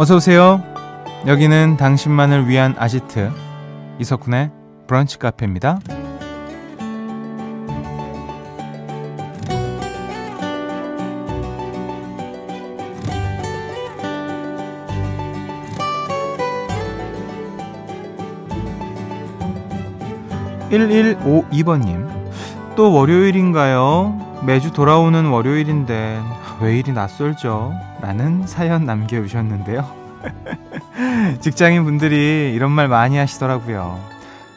어서 오세요. 여기는 당신만을 위한 아지트 이석훈의 브런치 카페입니다. 1152번님, 또 월요일인가요? 매주 돌아오는 월요일인데 왜 이리 낯설죠? 라는 사연 남겨주셨는데요. 직장인 분들이 이런 말 많이 하시더라고요.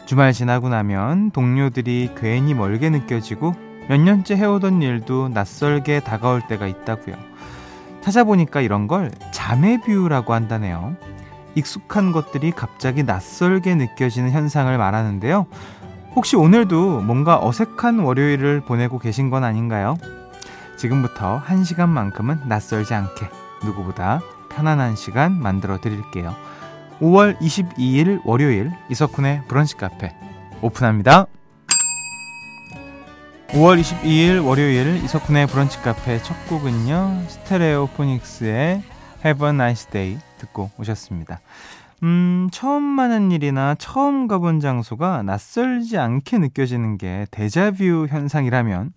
주말 지나고 나면 동료들이 괜히 멀게 느껴지고 몇 년째 해오던 일도 낯설게 다가올 때가 있다고요. 찾아보니까 이런 걸 자매 비유라고 한다네요. 익숙한 것들이 갑자기 낯설게 느껴지는 현상을 말하는데요. 혹시 오늘도 뭔가 어색한 월요일을 보내고 계신 건 아닌가요? 지금부터 한 시간만큼은 낯설지 않게 누구보다 편안한 시간 만들어 드릴게요. 5월 22일 월요일 이석훈의 브런치 카페 오픈합니다. 5월 22일 월요일 이석훈의 브런치 카페 첫 곡은요. 스테레오 포닉스의 Have a Nice Day 듣고 오셨습니다. 음, 처음 하는 일이나 처음 가본 장소가 낯설지 않게 느껴지는 게 데자뷰 현상이라면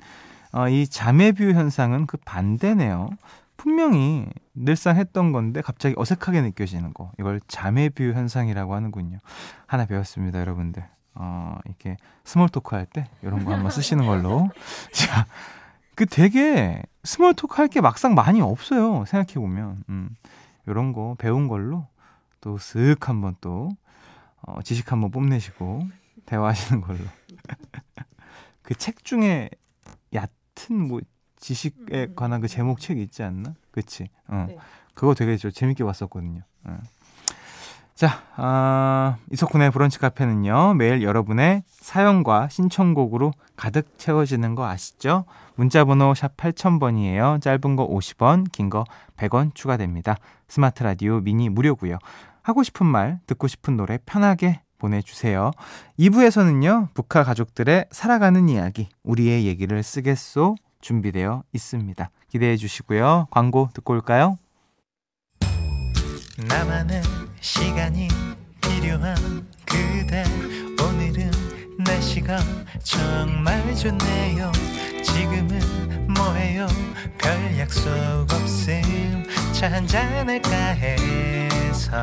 어, 이 jamais vu 현상은 그 반대네요. 분명히 늘상 했던 건데 갑자기 어색하게 느껴지는 거. 이걸 jamais vu 현상이라고 하는군요. 하나 배웠습니다, 여러분들. 어, 이렇게 small talk 할 때 이런 거 한번 쓰시는 걸로. 자, 그 되게 small talk 할 게 막상 많이 없어요. 생각해 보면. 음. 요런 거 배운 걸로 또 쓱 한번 또 어, 지식 한번 뽐내시고 대화하시는 걸로. 그 책 중에 얕은 뭐 지식에 음. 관한 그 제목 책이 있지 않나? 그치? 어. 네. 그거 되게 저 재밌게 봤었거든요. 어. 자, 아, 이석훈의 브런치 카페는요, 매일 여러분의 사연과 신청곡으로 가득 채워지는 거 아시죠? 문자번호 샵 8000번이에요. 짧은 거 50원, 긴 거 100원 추가됩니다. 스마트 라디오 미니 무료고요 하고 싶은 말, 듣고 싶은 노래 편하게 보내주세요. 2부에서는요, 북한 가족들의 살아가는 이야기, 우리의 얘기를 쓰겠소 준비되어 있습니다. 기대해 주시고요. 광고 듣고 올까요? 나만의 시간이 필요한 그대 오늘은 날씨가 정말 좋네요. 지금은 뭐해요? 별 약속 없음 차 한잔 할까 해서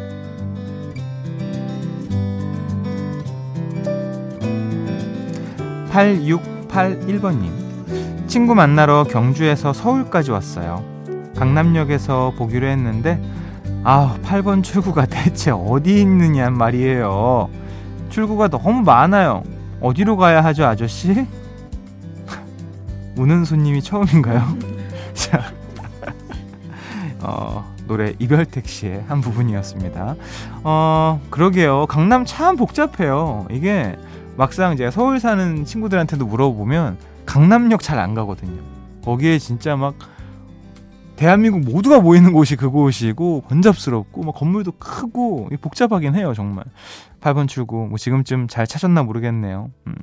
(8681번님) 친구 만나러 경주에서 서울까지 왔어요 강남역에서 보기로 했는데 아 8번 출구가 대체 어디 있느냐 말이에요 출구가 너무 많아요 어디로 가야 하죠 아저씨? 우는 손님이 처음인가요? 자 어, 노래 이별 택시의 한 부분이었습니다. 어, 그러게요. 강남 참 복잡해요. 이게 막상 제가 서울 사는 친구들한테도 물어보면 강남역 잘 안 가거든요. 거기에 진짜 막 대한민국 모두가 모이는 곳이 그곳이고 번잡스럽고 막 건물도 크고 복잡하긴 해요 정말. 8번 출구 뭐 지금쯤 잘 찾았나 모르겠네요. 음,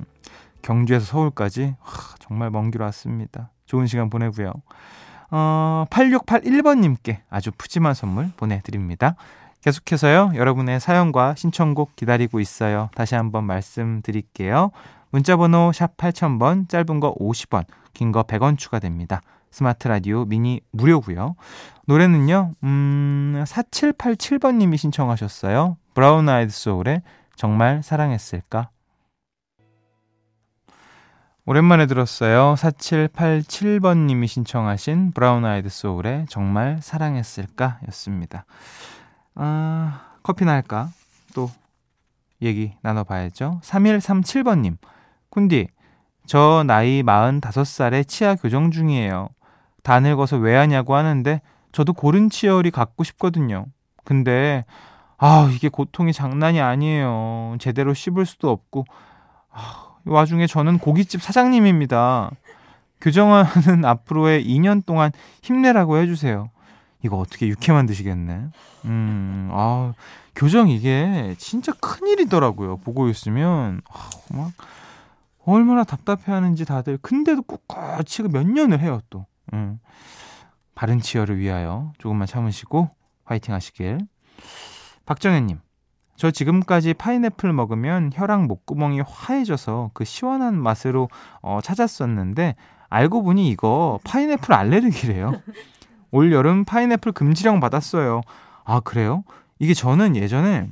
경주에서 서울까지? 하, 정말 먼 길 왔습니다. 좋은 시간 보내고요. 어, 8681번님께 아주 푸짐한 선물 보내드립니다. 계속해서요, 여러분의 사연과 신청곡 기다리고 있어요. 다시 한번 말씀드릴게요. 문자번호 샵 8000번, 짧은 거 50원, 긴 거 100원 추가됩니다. 스마트 라디오 미니 무료고요 노래는요, 음, 4787번님이 신청하셨어요. 브라운 아이드 소울의 정말 사랑했을까? 오랜만에 들었어요. 4787번님이 신청하신 브라운 아이드 소울의 정말 사랑했을까? 였습니다. 아, 커피나 할까? 또 얘기 나눠봐야죠. 3137번님. 쿤디, 저 나이 45살에 치아 교정 중이에요. 다 늙어서 왜 하냐고 하는데 저도 고른 치열이 갖고 싶거든요. 근데 아, 이게 고통이 장난이 아니에요. 제대로 씹을 수도 없고. 아, 이 와중에 저는 고깃집 사장님입니다. 교정하는 앞으로의 2년 동안 힘내라고 해주세요. 이거 어떻게 육회만 드시겠네. 음, 아, 교정 이게 진짜 큰일이더라고요. 보고 있으면. 아, 막, 얼마나 답답해 하는지 다들. 근데도 꿋꿋이 그몇 년을 해요, 또. 음. 바른 치열을 위하여 조금만 참으시고 화이팅 하시길. 박정현님, 저 지금까지 파인애플 먹으면 혈압 목구멍이 화해져서 그 시원한 맛으로 어, 찾았었는데 알고 보니 이거 파인애플 알레르기래요. 올 여름 파인애플 금지령 받았어요. 아 그래요? 이게 저는 예전에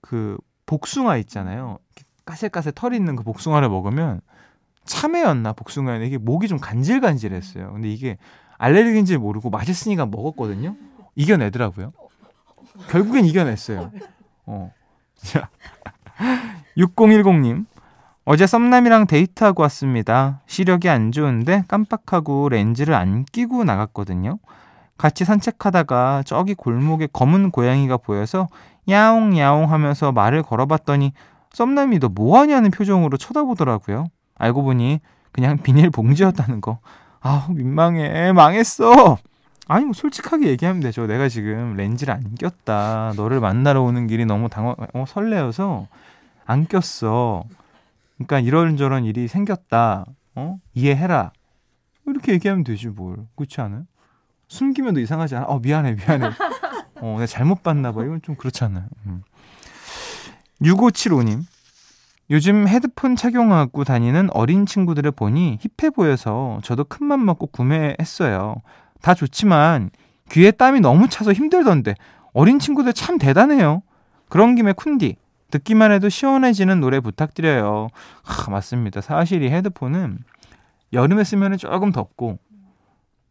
그 복숭아 있잖아요. 까슬까슬 털이 있는 그 복숭아를 먹으면 참외였나 복숭아였나 이게 목이 좀 간질간질했어요. 근데 이게 알레르기인지 모르고 맛있으니까 먹었거든요. 이겨내더라고요. 결국엔 이겨냈어요. 어. 자. 6010님. 어제 썸남이랑 데이트하고 왔습니다. 시력이 안 좋은데 깜빡하고 렌즈를 안 끼고 나갔거든요. 같이 산책하다가 저기 골목에 검은 고양이가 보여서 야옹야옹 하면서 말을 걸어봤더니 썸남이 너 뭐하냐는 표정으로 쳐다보더라고요. 알고 보니 그냥 비닐봉지였다는 거. 아 민망해. 망했어. 아니 뭐 솔직하게 얘기하면 되죠. 내가 지금 렌즈를 안 꼈다. 너를 만나러 오는 길이 너무 당황 어, 설레어서 안 꼈어. 그러니까 이런저런 일이 생겼다. 어? 이해해라. 이렇게 얘기하면 되지 뭘. 그렇지 않아요? 숨기면 더 이상하지 않아? 어 미안해 미안해. 어 내가 잘못 봤나 봐. 이건 좀 그렇잖아요. 음. 6575님. 요즘 헤드폰 착용하고 다니는 어린 친구들을 보니 힙해 보여서 저도 큰맘 먹고 구매했어요. 다 좋지만 귀에 땀이 너무 차서 힘들던데 어린 친구들 참 대단해요. 그런 김에 쿤디 듣기만 해도 시원해지는 노래 부탁드려요. 하, 맞습니다. 사실 이 헤드폰은 여름에 쓰면 조금 덥고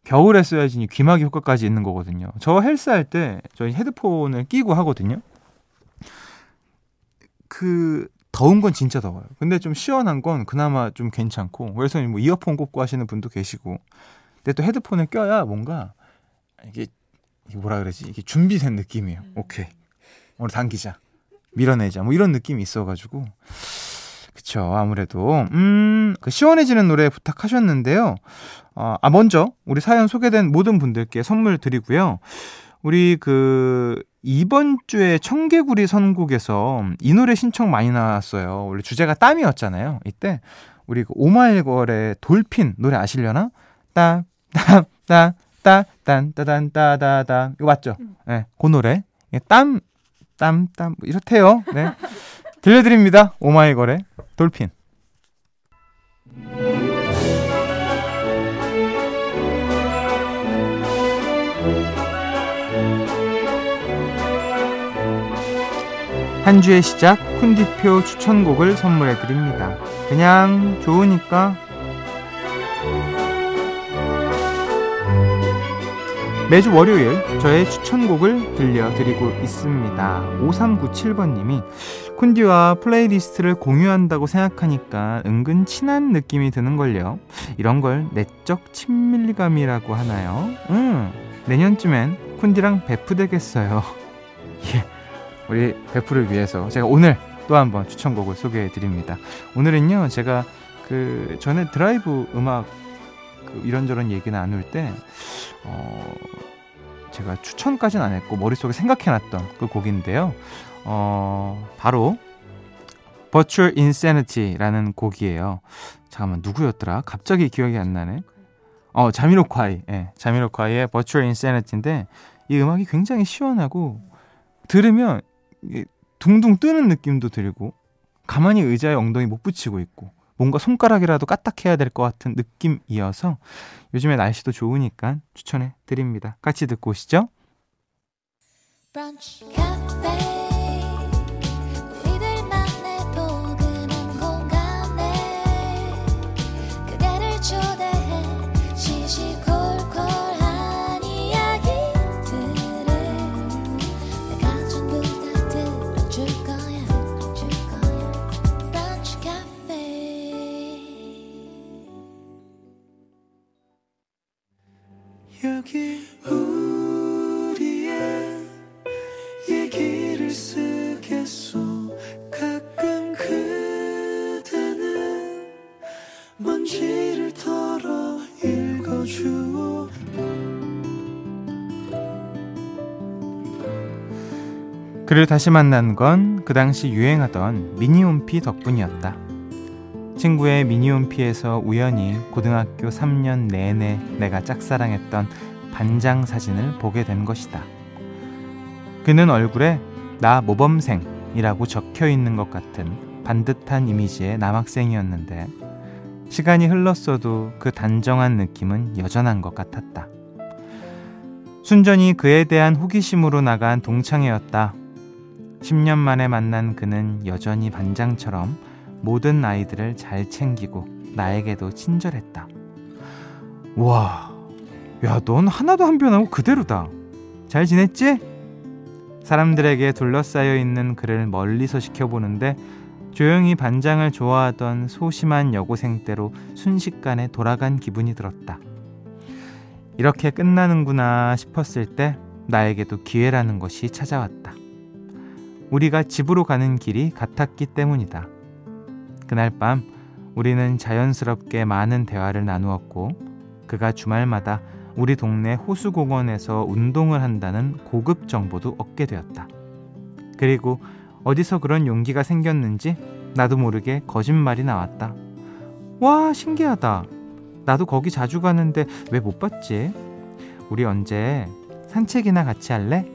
겨울에 써야지 귀마개 효과까지 있는 거거든요. 저 헬스 할 때 저희 헤드폰을 끼고 하거든요. 그 더운 건 진짜 더워요. 근데 좀 시원한 건 그나마 좀 괜찮고 그래서 뭐 이어폰 꽂고 하시는 분도 계시고 근데 또 헤드폰을 껴야 뭔가 이게 뭐라 그러지? 이게 준비된 느낌이에요. 음. 오케이. 오늘 당기자. 밀어내자. 뭐 이런 느낌이 있어가지고. 그쵸. 아무래도. 음, 그 시원해지는 노래 부탁하셨는데요. 어, 아, 먼저 우리 사연 소개된 모든 분들께 선물 드리고요. 우리 그 이번 주에 청개구리 선곡에서 이 노래 신청 많이 나왔어요. 원래 주제가 땀이었잖아요. 이때 우리 그 오마이걸의 돌핀 노래 아시려나? 따 따따따 딴 따단 따다다 이거 맞죠? 예, 네, 그 노래 땀 땀땀 이렇대요. 네 들려드립니다. 오마이걸의 돌핀. 한 주의 시작 쿤디표 추천곡을 선물해 드립니다. 그냥 좋으니까 매주 월요일 저의 추천곡을 들려드리고 있습니다. 5397번님이 쿤디와 playlist를 공유한다고 생각하니까 은근 친한 느낌이 드는걸요. 이런 걸 내적 친밀감이라고 하나요? 응, 내년쯤엔 쿤디랑 베프 되겠어요. 예, 우리 베프를 위해서 제가 오늘 또 한번 추천곡을 소개해 드립니다. 오늘은요, 제가 그 전에 드라이브 음악 그 이런저런 얘기 나눌 때 어, 제가 추천까지는 안 했고 머릿속에 생각해놨던 그 곡인데요. 어, 바로 Virtual Insanity라는 곡이에요. 잠깐만 누구였더라? 갑자기 기억이 안 나네. 어, 자미로콰이. 예, 자미로콰이의 Virtual Insanity인데 이 음악이 굉장히 시원하고 들으면 둥둥 뜨는 느낌도 들고 가만히 의자에 엉덩이 못 붙이고 있고 뭔가 손가락이라도 까딱해야 될 것 같은 느낌이어서 요즘에 날씨도 좋으니까 추천해 드립니다. 같이 듣고 오시죠. 여기 그를 다시 만난 건 그 당시 유행하던 미니홈피 덕분이었다. 친구의 미니홈피에서 우연히 고등학교 3년 내내 내가 짝사랑했던 반장 사진을 보게 된 것이다. 그는 얼굴에 나 모범생이라고 적혀 있는 것 같은 반듯한 이미지의 남학생이었는데 시간이 흘렀어도 그 단정한 느낌은 여전한 것 같았다. 순전히 그에 대한 호기심으로 나간 동창회였다. 10년 만에 만난 그는 여전히 반장처럼 모든 아이들을 잘 챙기고 나에게도 친절했다. 와, 야, 넌 하나도 안 변하고 그대로다. 잘 지냈지? 사람들에게 둘러싸여 있는 그를 멀리서 지켜보는데 조용히 반장을 좋아하던 소심한 여고생 때로 순식간에 돌아간 기분이 들었다. 이렇게 끝나는구나 싶었을 때 나에게도 기회라는 것이 찾아왔다. 우리가 집으로 가는 길이 같았기 때문이다. 그날 밤 우리는 자연스럽게 많은 대화를 나누었고 그가 주말마다 우리 동네 호수공원에서 운동을 한다는 고급 정보도 얻게 되었다. 그리고 어디서 그런 용기가 생겼는지 나도 모르게 거짓말이 나왔다. 와, 신기하다. 나도 거기 자주 가는데 왜 못 봤지? 우리 언제 산책이나 같이 할래?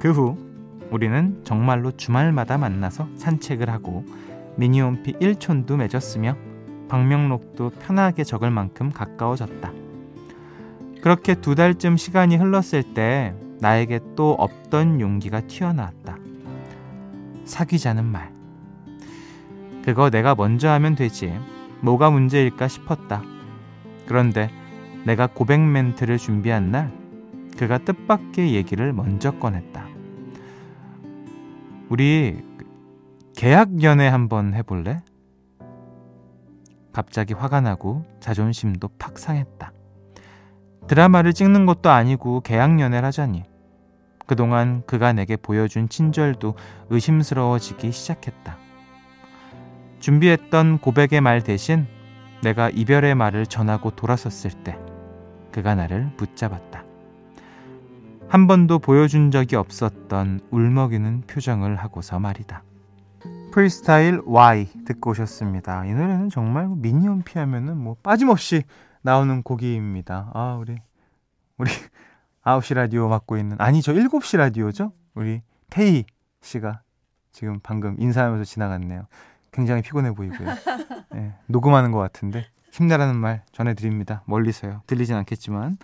그 후 우리는 정말로 주말마다 만나서 산책을 하고 미니홈피 1촌도 맺었으며 방명록도 편하게 적을 만큼 가까워졌다. 그렇게 두 달쯤 시간이 흘렀을 때 나에게 또 없던 용기가 튀어나왔다. 사귀자는 말. 그거 내가 먼저 하면 되지. 뭐가 문제일까 싶었다. 그런데 내가 고백 멘트를 준비한 날, 그가 뜻밖의 얘기를 먼저 꺼냈다. 우리 계약 연애 한번 해볼래? 갑자기 화가 나고 자존심도 팍 상했다. 드라마를 찍는 것도 아니고 계약 연애를 하자니. 그동안 그가 내게 보여준 친절도 의심스러워지기 시작했다. 준비했던 고백의 말 대신 내가 이별의 말을 전하고 돌아섰을 때 그가 나를 붙잡았다. 한 번도 보여준 적이 없었던 울먹이는 표정을 하고서 말이다. 프리스타일 Y 듣고 오셨습니다. 이 노래는 정말 미니홈피 하면은 뭐 빠짐없이 나오는 곡입니다. 아, 우리 우리 9시 라디오 맡고 있는 아니 저 7시 라디오죠? 우리 태희 씨가 지금 방금 인사하면서 지나갔네요. 굉장히 피곤해 보이고요. 네, 녹음하는 것 같은데 힘내라는 말 전해드립니다. 멀리서요. 들리진 않겠지만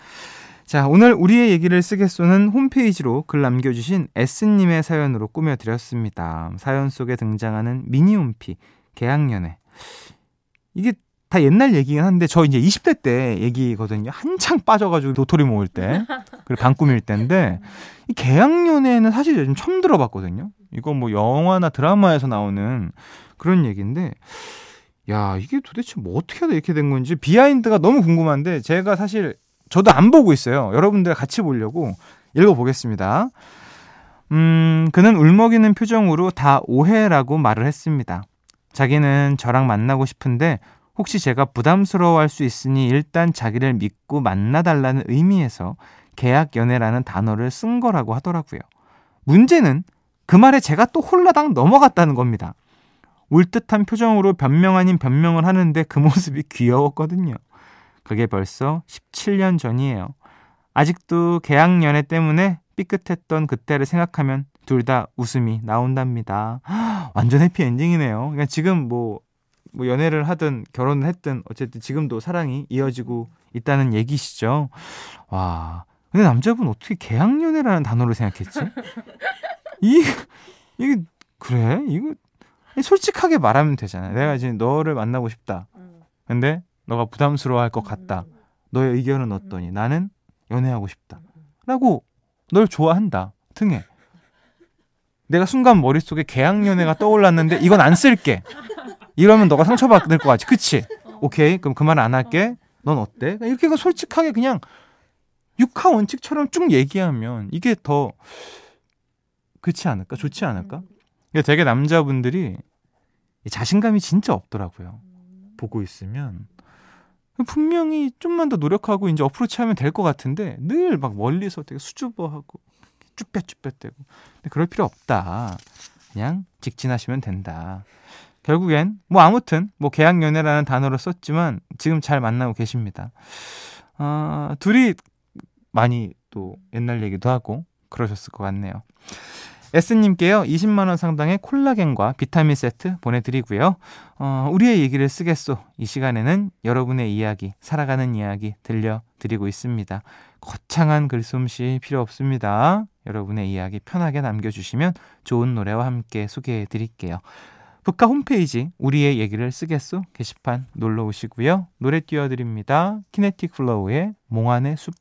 자, 오늘 우리의 얘기를 쓰겠소는 홈페이지로 글 남겨주신 S님의 사연으로 꾸며드렸습니다. 사연 속에 등장하는 미니홈피, 계약연애. 이게 다 옛날 얘기긴 한데, 저 이제 20대 때 얘기거든요. 한창 빠져가지고 도토리 모을 때, 그리고 방 꾸밀 때인데, 이 계약연애는 사실 요즘 처음 들어봤거든요. 이거 뭐 영화나 드라마에서 나오는 그런 얘기인데, 야, 이게 도대체 뭐 어떻게 하다 이렇게 된 건지 비하인드가 너무 궁금한데, 제가 사실 저도 안 보고 있어요. 여러분들 같이 보려고 읽어보겠습니다. 음, 그는 울먹이는 표정으로 다 오해라고 말을 했습니다. 자기는 저랑 만나고 싶은데 혹시 제가 부담스러워할 수 있으니 일단 자기를 믿고 만나달라는 의미에서 계약 연애라는 단어를 쓴 거라고 하더라고요. 문제는 그 말에 제가 또 홀라당 넘어갔다는 겁니다. 울듯한 표정으로 변명 아닌 변명을 하는데 그 모습이 귀여웠거든요. 그게 벌써 17년 전이에요. 아직도 계약 연애 때문에 삐끗했던 그때를 생각하면 둘 다 웃음이 나온답니다. 완전 해피 엔딩이네요. 그러니까 지금 뭐, 뭐 연애를 하든 결혼을 했든 어쨌든 지금도 사랑이 이어지고 있다는 얘기시죠. 와. 근데 남자분 어떻게 계약 연애라는 단어를 생각했지? 이 이게 그래? 이거 솔직하게 말하면 되잖아. 내가 이제 너를 만나고 싶다. 근데 너가 부담스러워할 것 같다. 너의 의견은 어떠니? 나는 연애하고 싶다. 라고 널 좋아한다. 등에. 내가 순간 머릿속에 계약연애가 떠올랐는데 이건 안 쓸게. 이러면 너가 상처받을 것 같지. 그치? 오케이. 그럼 그말안 할게. 넌 어때? 이렇게 솔직하게 그냥 육하 원칙처럼 쭉 얘기하면 이게 더 그렇지 않을까? 좋지 않을까? 되게 남자분들이 자신감이 진짜 없더라고요. 보고 있으면 분명히 좀만 더 노력하고 이제 어프로치 하면 될 것 같은데 늘 막 멀리서 되게 수줍어하고 쭈뼛쭈뼛대고 그럴 필요 없다. 그냥 직진하시면 된다. 결국엔 뭐 아무튼 뭐 계약 연애라는 단어를 썼지만 지금 잘 만나고 계십니다. 아, 둘이 많이 또 옛날 얘기도 하고 그러셨을 것 같네요. S님께요, 20만원 상당의 콜라겐과 비타민 세트 보내드리고요. 어, 우리의 얘기를 쓰겠소. 이 시간에는 여러분의 이야기, 살아가는 이야기 들려드리고 있습니다. 거창한 글솜씨 필요 없습니다. 여러분의 이야기 편하게 남겨주시면 좋은 노래와 함께 소개해 드릴게요. 북카 홈페이지 우리의 얘기를 쓰겠소 게시판 놀러 오시고요. 노래 띄워드립니다. 키네틱 플로우의 몽환의 숲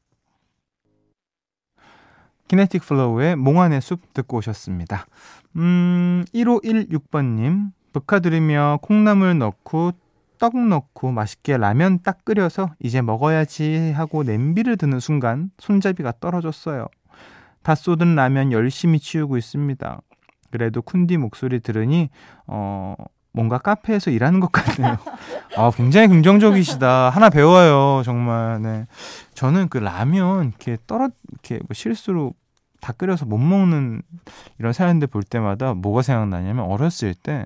키네틱 플로우의 몽환의 숲 듣고 오셨습니다. 음, 1516번님, 북카 들으며 콩나물 넣고 떡 넣고 맛있게 라면 딱 끓여서 이제 먹어야지 하고 냄비를 드는 순간 손잡이가 떨어졌어요. 다 쏟은 라면 열심히 치우고 있습니다. 그래도 쿤디 목소리 들으니 어 뭔가 카페에서 일하는 것 같네요. 아, 굉장히 긍정적이시다. 하나 배워요, 정말. 네. 저는 그 라면 이렇게 떨어 이렇게 뭐 실수로 다 끓여서 못 먹는 이런 사연들 볼 때마다 뭐가 생각나냐면 어렸을 때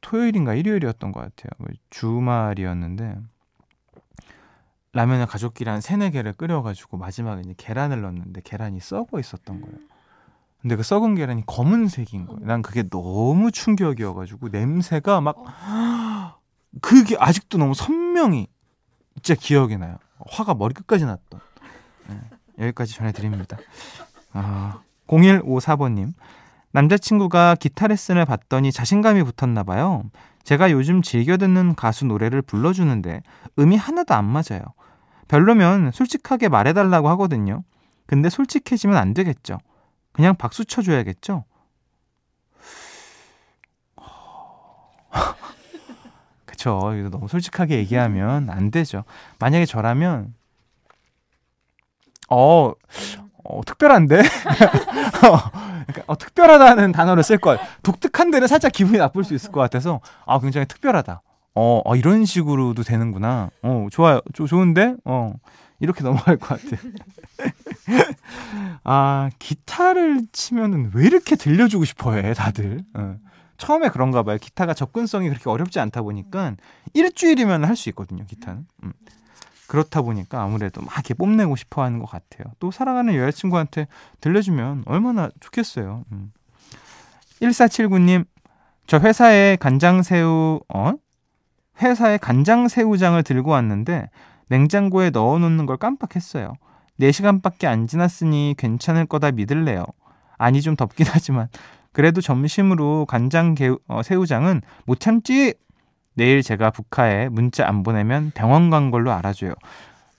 토요일인가 일요일이었던 것 같아요. 뭐 주말이었는데 라면을 가족끼리 한 세네 개를 끓여가지고 마지막에 이제 계란을 넣었는데 계란이 썩어 있었던 거예요. 근데 그 썩은 계란이 검은색인 거예요. 난 그게 너무 충격이어가지고 냄새가 막 그게 아직도 너무 선명히 진짜 기억이 나요. 화가 머리끝까지 났던. 네, 여기까지 전해드립니다. 아, 0154번님. 남자친구가 기타 레슨을 받더니 자신감이 붙었나 봐요. 제가 요즘 즐겨 듣는 가수 노래를 불러주는데 음이 하나도 안 맞아요. 별로면 솔직하게 말해달라고 하거든요. 근데 솔직해지면 안 되겠죠. 그냥 박수 쳐줘야겠죠? 그쵸. 너무 솔직하게 얘기하면 안 되죠. 만약에 저라면, 어, 어 특별한데? 그러니까, 어, 특별하다는 단어를 쓸 걸. 독특한 데는 살짝 기분이 나쁠 수 있을 것 같아서, 아, 굉장히 특별하다. 어, 어 이런 식으로도 되는구나. 어, 좋아요. 조, 좋은데? 어, 이렇게 넘어갈 것 같아. 아, 기타를 치면은 왜 이렇게 들려주고 싶어 해, 다들. 어. 처음에 그런가 봐요. 기타가 접근성이 그렇게 어렵지 않다 보니까 일주일이면 할 수 있거든요, 기타는. 음. 그렇다 보니까 아무래도 막 이렇게 뽐내고 싶어 하는 것 같아요. 또 사랑하는 여자친구한테 들려주면 얼마나 좋겠어요. 음. 1479님, 저 회사에 간장새우, 어? 회사에 간장새우장을 들고 왔는데 냉장고에 넣어놓는 걸 깜빡했어요. 4시간밖에 안 지났으니 괜찮을 거다 믿을래요. 아니 좀 덥긴 하지만 그래도 점심으로 간장 개우, 어, 새우장은 못 참지. 내일 제가 북한에 문자 안 보내면 병원 간 걸로 알아줘요.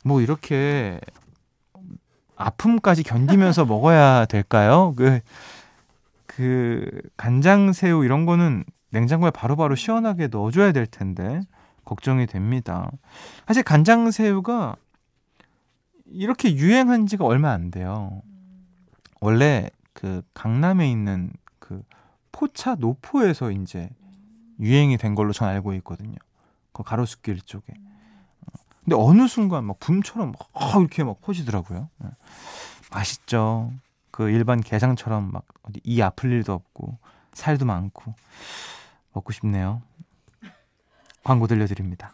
뭐 이렇게 아픔까지 견디면서 먹어야 될까요? 그, 그 간장 새우 이런 거는 냉장고에 바로바로 바로 시원하게 넣어줘야 될 텐데 걱정이 됩니다. 사실 간장 새우가 이렇게 유행한 지가 얼마 안 돼요. 원래 그 강남에 있는 그 포차 노포에서 이제 유행이 된 걸로 전 알고 있거든요. 그 가로수길 쪽에. 근데 어느 순간 막 붐처럼 막 이렇게 막 퍼지더라고요. 네. 맛있죠. 그 일반 게장처럼 막 어디 이 아플 일도 없고 살도 많고 먹고 싶네요. 광고 들려드립니다.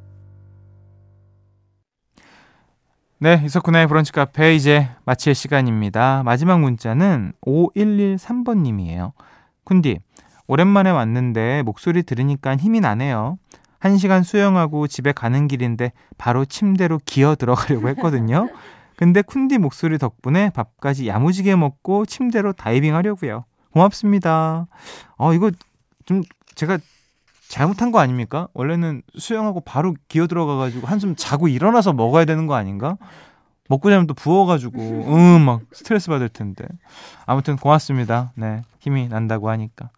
네, 이석훈의 브런치 카페 이제 마칠 시간입니다. 마지막 문자는 5113번 님이에요. 쿤디, 오랜만에 왔는데 목소리 들으니까 힘이 나네요. 한 시간 수영하고 집에 가는 길인데 바로 침대로 기어 들어가려고 했거든요. 근데 쿤디 목소리 덕분에 밥까지 야무지게 먹고 침대로 다이빙 하려고요. 고맙습니다. 어, 이거 좀 제가 잘못한 거 아닙니까? 원래는 수영하고 바로 기어 들어가가지고 한숨 자고 일어나서 먹어야 되는 거 아닌가? 먹고 자면 또 부어가지고 음막 스트레스 받을 텐데 아무튼 고맙습니다. 네 힘이 난다고 하니까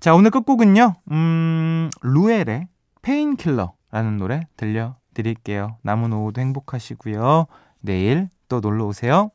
자 오늘 끝곡은요 음 루엘의 Painkiller라는 노래 들려드릴게요. 남은 오후도 행복하시고요. 내일 또 놀러 오세요.